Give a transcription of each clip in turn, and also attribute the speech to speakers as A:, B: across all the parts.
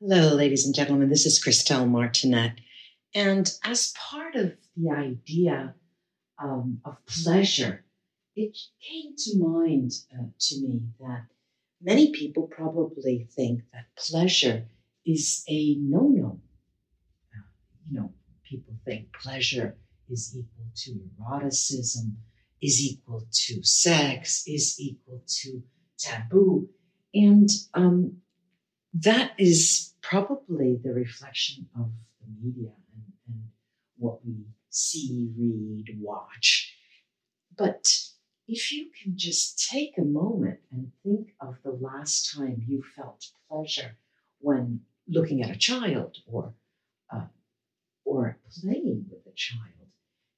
A: Hello, ladies and gentlemen. This is Christelle Martinet. And as part of the idea um, of pleasure, it came to mind uh, to me that many people probably think that pleasure is a no no. Uh, you know, people think pleasure is equal to eroticism, is equal to sex, is equal to taboo. And um, that is probably the reflection of the media and, and what we see, read, watch. But if you can just take a moment and think of the last time you felt pleasure when looking at a child or uh, or playing with a child,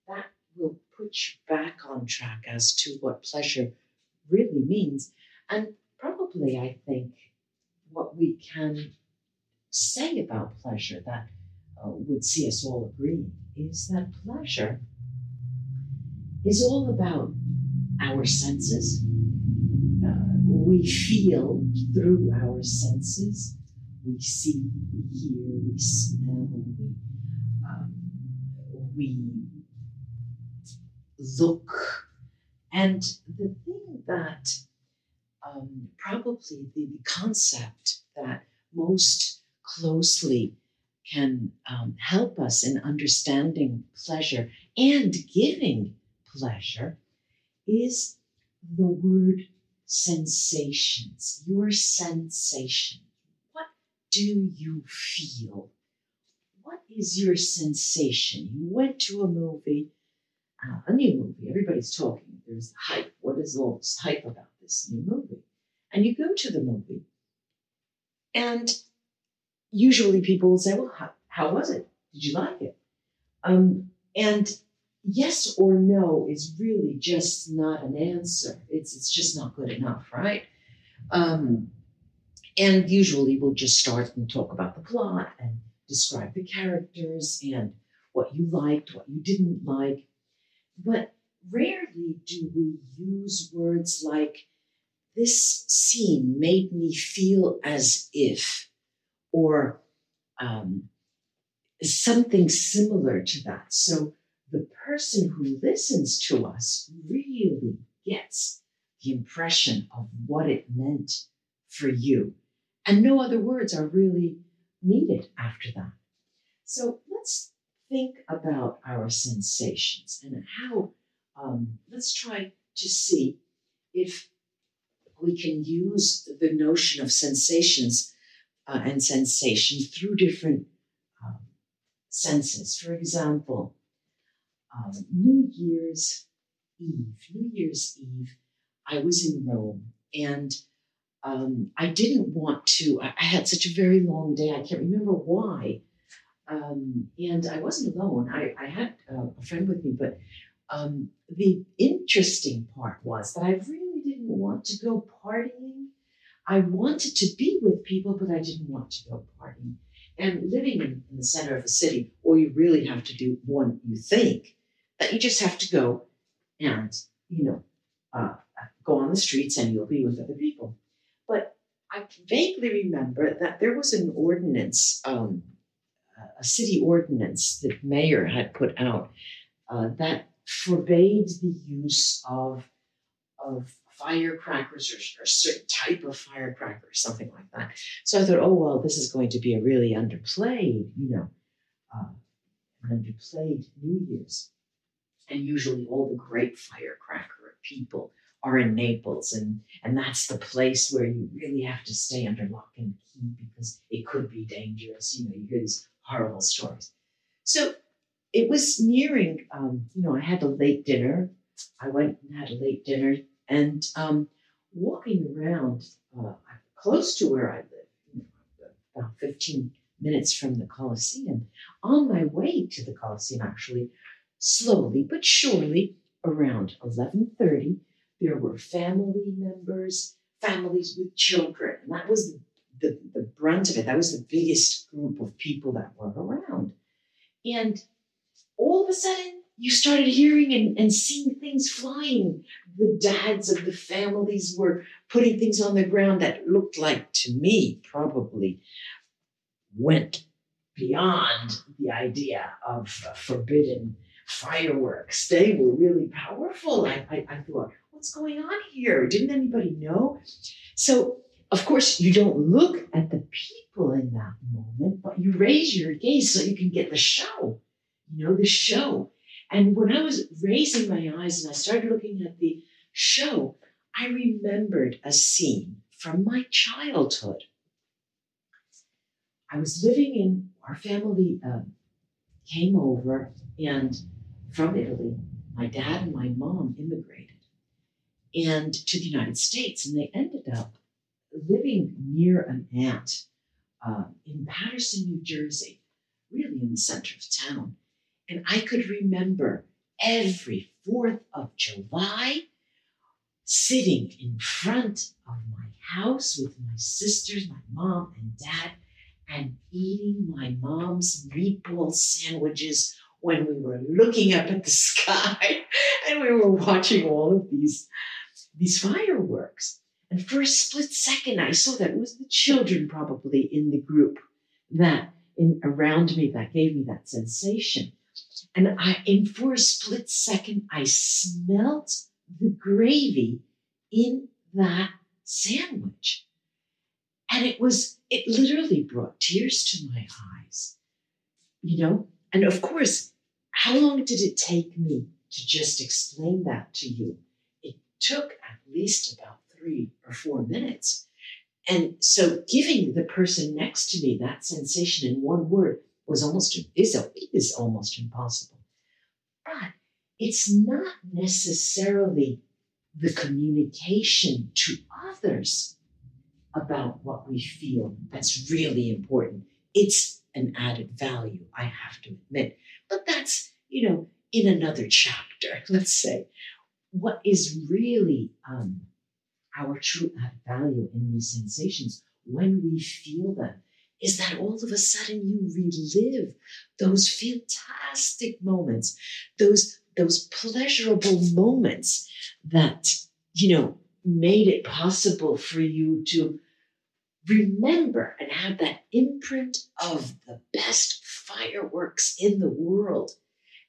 A: that will put you back on track as to what pleasure really means. And probably, I think, what we can say about pleasure that uh, would see us all agreeing is that pleasure is all about our senses. Uh, we feel through our senses. We see, we hear, we smell, we, um, we look. And the thing that um, probably the, the concept that most closely can um, help us in understanding pleasure and giving pleasure is the word sensations. Your sensation. What do you feel? What is your sensation? You went to a movie, uh, a new movie, everybody's talking. There's hype. What is all this hype about this new movie? And you go to the movie, and usually people will say, Well, how, how was it? Did you like it? Um, and yes or no is really just not an answer. It's, it's just not good enough, right? Um, and usually we'll just start and talk about the plot and describe the characters and what you liked, what you didn't like. But rarely do we use words like, this scene made me feel as if, or um, something similar to that. So the person who listens to us really gets the impression of what it meant for you. And no other words are really needed after that. So let's think about our sensations and how, um, let's try to see if we can use the notion of sensations uh, and sensation through different um, senses. For example, um, New Year's Eve, New Year's Eve, I was in Rome and um, I didn't want to, I, I, had such a very long day. I can't remember why. Um, and I wasn't alone. I, I had uh, a friend with me, but um, the interesting part was that I really didn't want to go partying. I wanted to be with people, but I didn't want to go partying. And living in, in the center of a city, all you really have to do, one, you think, that you just have to go and, you know, uh, go on the streets and you'll be with other people. But I vaguely remember that there was an ordinance, um, a city ordinance that mayor had put out uh, that forbade the use of, of firecrackers or, or, a certain type of firecracker or something like that. So I thought, oh, well, this is going to be a really underplayed, you know, uh, underplayed New Year's and usually all the great firecracker people are in Naples, and and that's the place where you really have to stay under lock and key because it could be dangerous. You know, you hear these horrible stories. So it was nearing. Um, you know, I had a late dinner. I went and had a late dinner, and um, walking around uh, close to where I live, about fifteen minutes from the Colosseum. On my way to the Colosseum, actually, slowly but surely around 11:30 there were family members families with children and that was the, the, the brunt of it that was the biggest group of people that were around and all of a sudden you started hearing and, and seeing things flying the dads of the families were putting things on the ground that looked like to me probably went beyond the idea of forbidden fireworks. They were really powerful. I, I, I thought, what's going on here? Didn't anybody know? So, of course, you don't look at the people in that moment, but you raise your gaze so you can get the show, you know, the show. And when I was raising my eyes and I started looking at the show, I remembered a scene from my childhood. I was living in, our family um, came over, and from Italy, my dad and my mom immigrated and to the United States, and they ended up living near an aunt uh, in Paterson, New Jersey, really in the center of town. And I could remember every 4th of July sitting in front of my house with my sisters, my mom and dad, and eating my mom's meatball sandwiches when we were looking up at the sky and we were watching all of these, these fireworks. And for a split second, I saw that it was the children probably in the group that in around me that gave me that sensation. And I, in for a split second, I smelt the gravy in that sandwich. And it was, it literally brought tears to my eyes, you know? And of course, how long did it take me to just explain that to you? It took at least about three or four minutes. And so giving the person next to me that sensation in one word was almost is, is almost impossible. But it's not necessarily the communication to others about what we feel that's really important. It's an added value, I have to admit. But that's, you know, in another chapter, let's say. What is really um, our true added value in these sensations when we feel them is that all of a sudden you relive those fantastic moments, those those pleasurable moments that you know made it possible for you to remember and have that imprint of the best fireworks in the world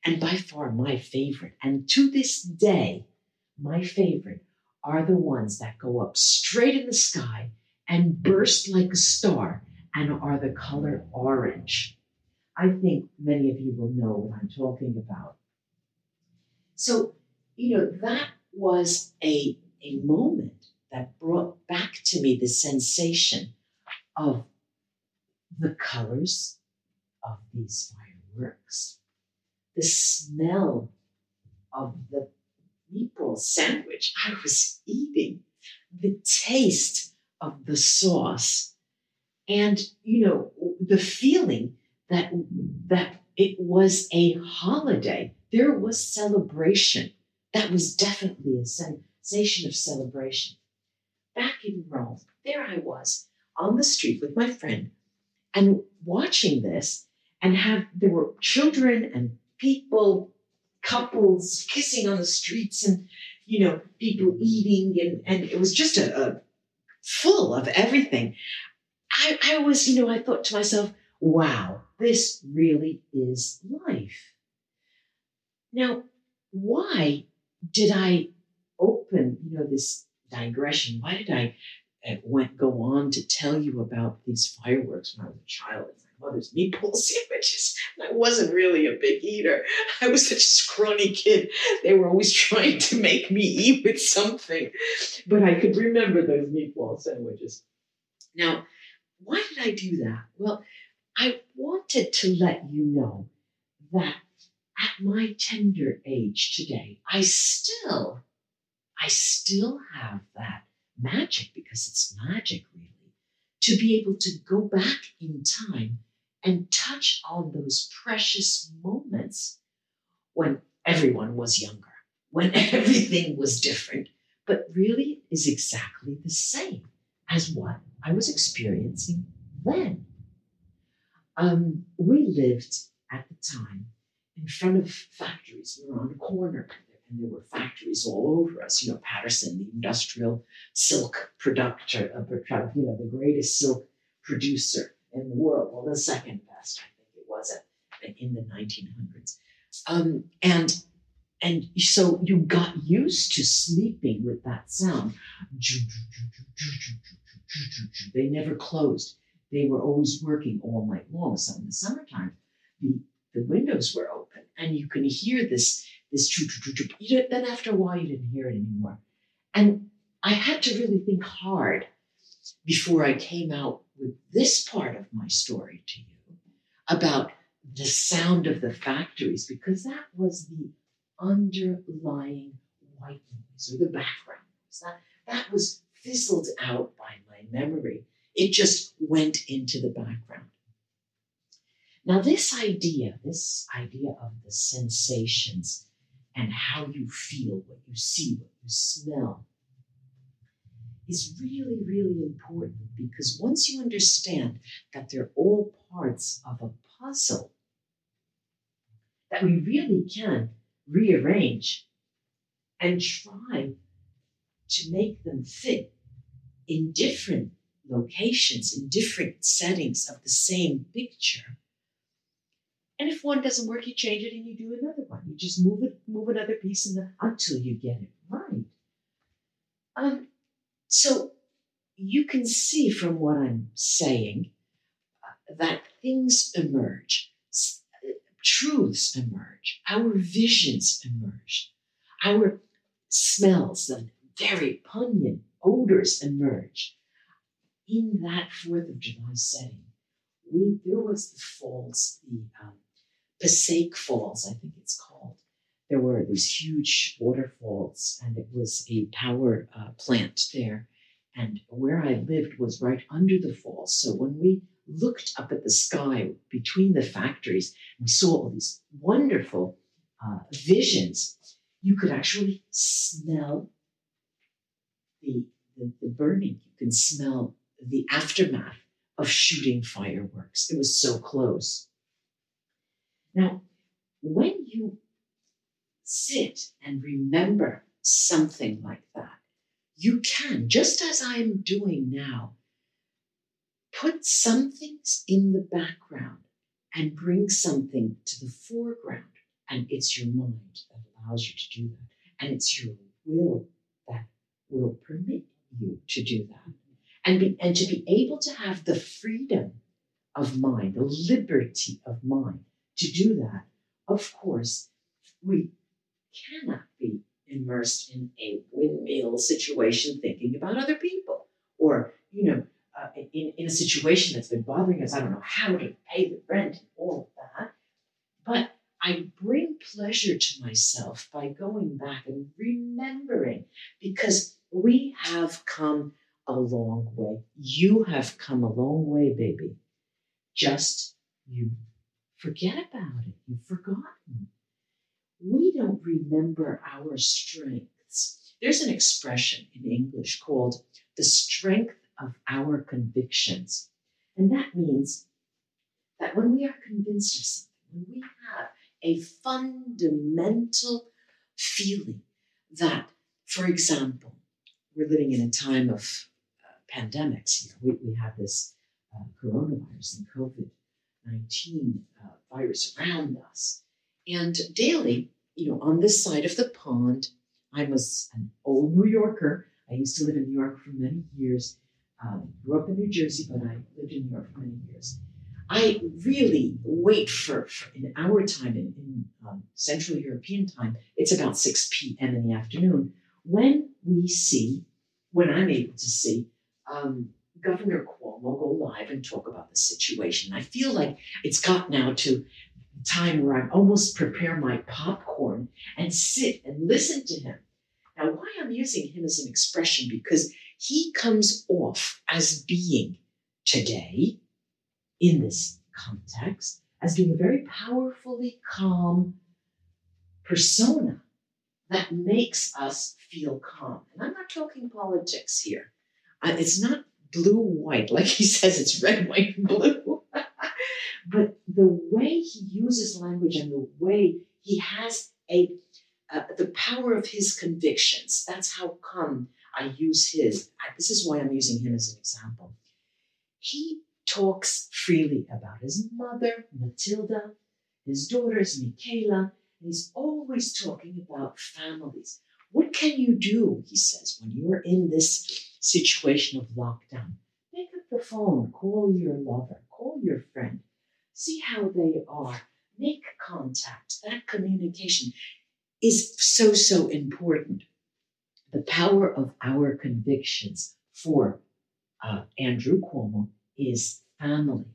A: and by far my favorite. And to this day my favorite are the ones that go up straight in the sky and burst like a star and are the color orange. I think many of you will know what I'm talking about. So, you know, that was a, a moment that brought back to me the sensation of the colors of these fireworks, the smell of the meatball sandwich I was eating, the taste of the sauce, and you know the feeling that that it was a holiday. There was celebration. That was definitely a sensation of celebration. Back in Rome, there I was on the street with my friend and watching this and have there were children and people couples kissing on the streets and you know people eating and and it was just a, a full of everything I, I was you know i thought to myself wow this really is life now why did i open you know this digression why did i uh, went go on to tell you about these fireworks when i was a child it's mother's meatball sandwiches. And I wasn't really a big eater. I was such a scrawny kid. They were always trying to make me eat with something. But I could remember those meatball sandwiches. Now, why did I do that? Well, I wanted to let you know that at my tender age today, I still, I still have that magic because it's magic really to be able to go back in time and touch on those precious moments when everyone was younger, when everything was different, but really is exactly the same as what I was experiencing then. Um, we lived at the time in front of factories. We were on corner, and there were factories all over us. You know, Paterson, the industrial silk producer, uh, you know, the greatest silk producer in the world. Well, the second best, I think it was in the 1900s. Um, and and so you got used to sleeping with that sound. They never closed. They were always working all night long. So in the summertime, the, the windows were open and you can hear this, this. Then after a while, you didn't hear it anymore. And I had to really think hard before I came out with this part of my story to you about the sound of the factories, because that was the underlying white noise or the background noise. That, that was fizzled out by my memory. It just went into the background. Now, this idea, this idea of the sensations and how you feel, what you see, what you smell, is really, really important because once you understand that they're all parts of a puzzle, that we really can rearrange and try to make them fit in different locations, in different settings of the same picture. And if one doesn't work, you change it and you do another one. You just move it, move another piece the, until you get it right. Um, so you can see from what I'm saying uh, that things emerge, truths emerge, our visions emerge, our smells, the very pungent odors emerge. In that Fourth of July setting, we there was the falls, the um, Passaic Falls, I think it's called. There were these huge waterfalls, and it was a power uh, plant there. And where I lived was right under the falls. So when we looked up at the sky between the factories, we saw all these wonderful uh, visions. You could actually smell the, the, the burning. You can smell the aftermath of shooting fireworks. It was so close. Now, when you sit and remember something like that, you can, just as I'm doing now, put some things in the background and bring something to the foreground. And it's your mind that allows you to do that. And it's your will that will permit you to do that. And, be, and to be able to have the freedom of mind, the liberty of mind to do that, of course, we cannot be immersed in a windmill situation thinking about other people or, you know, uh, in, in a situation that's been bothering us. I don't know how to pay the rent and all of that. But I bring pleasure to myself by going back and remembering because we have come a long way. You have come a long way, baby. Just you forget about it. You've forgotten. We don't remember our strengths. There's an expression in English called the strength of our convictions. And that means that when we are convinced of something, when we have a fundamental feeling that, for example, we're living in a time of uh, pandemics. We, we have this uh, coronavirus and COVID 19 uh, virus around us. And daily, you know, on this side of the pond, I was an old New Yorker. I used to live in New York for many years. Um, grew up in New Jersey, but I lived in New York for many years. I really wait for, for in our time, in, in um, Central European time, it's about 6 p.m. in the afternoon, when we see, when I'm able to see, um, Governor Cuomo go live and talk about the situation. I feel like it's got now to time where I almost prepare my popcorn and sit and listen to him. Using him as an expression, because he comes off as being today, in this context, as being a very powerfully calm persona that makes us feel calm. And I'm not talking politics here. It's not blue white, like he says it's red, white, and blue. but the way he uses language and the way he has a uh, the power of his convictions. That's how come I use his. This is why I'm using him as an example. He talks freely about his mother, Matilda, his daughters, Michaela, and he's always talking about families. What can you do, he says, when you're in this situation of lockdown? Pick up the phone, call your lover, call your friend, see how they are, make contact. That communication is so, so important. The power of our convictions for uh, Andrew Cuomo is family.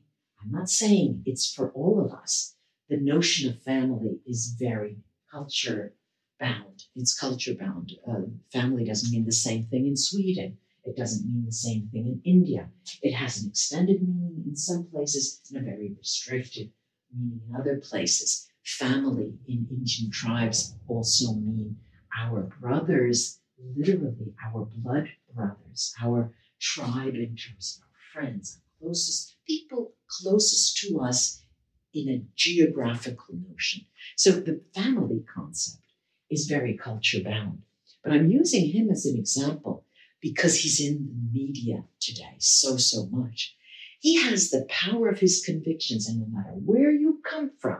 A: I'm not saying it's for all of us. The notion of family is very culture bound. It's culture bound. Uh, family doesn't mean the same thing in Sweden. It doesn't mean the same thing in India. It has an extended meaning in some places and a very restricted meaning in other places. Family in Indian tribes also mean our brothers, literally our blood brothers, our tribe in terms of our friends, our closest people closest to us in a geographical notion. So the family concept is very culture bound. But I'm using him as an example because he's in the media today so, so much. He has the power of his convictions, and no matter where you come from,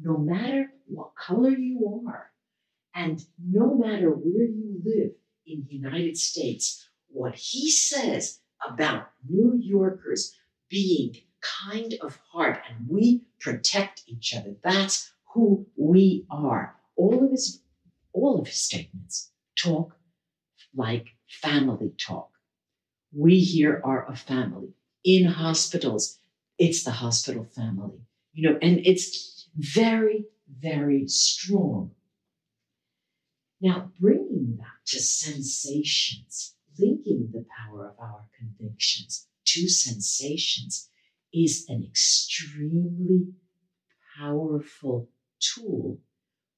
A: no matter what color you are, and no matter where you live in the United States, what he says about New Yorkers being kind of heart and we protect each other. That's who we are. All of his all of his statements talk like family talk. We here are a family. In hospitals, it's the hospital family. You know, and it's very, very strong. Now, bringing that to sensations, linking the power of our convictions to sensations is an extremely powerful tool.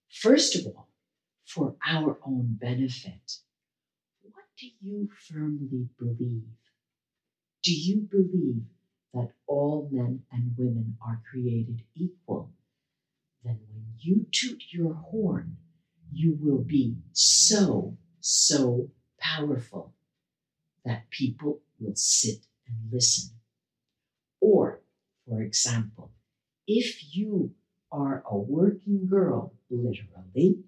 A: First of all, for our own benefit. What do you firmly believe? Do you believe that all men and women are created equal? Then when you toot your horn, you will be so, so powerful that people will sit and listen. Or, for example, if you are a working girl, literally,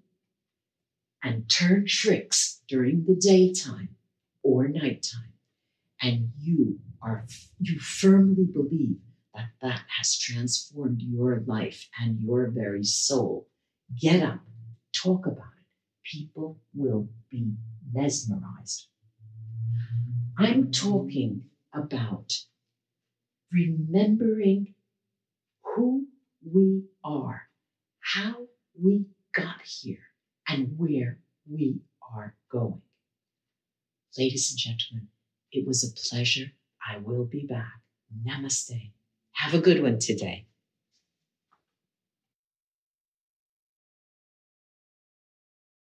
A: and turn tricks during the daytime or nighttime, and you are you firmly believe that that has transformed your life and your very soul, get up, talk about it. People will be mesmerized. I'm talking about remembering who we are, how we got here, and where we are going. Ladies and gentlemen, it was a pleasure. I will be back. Namaste. Have a good one today.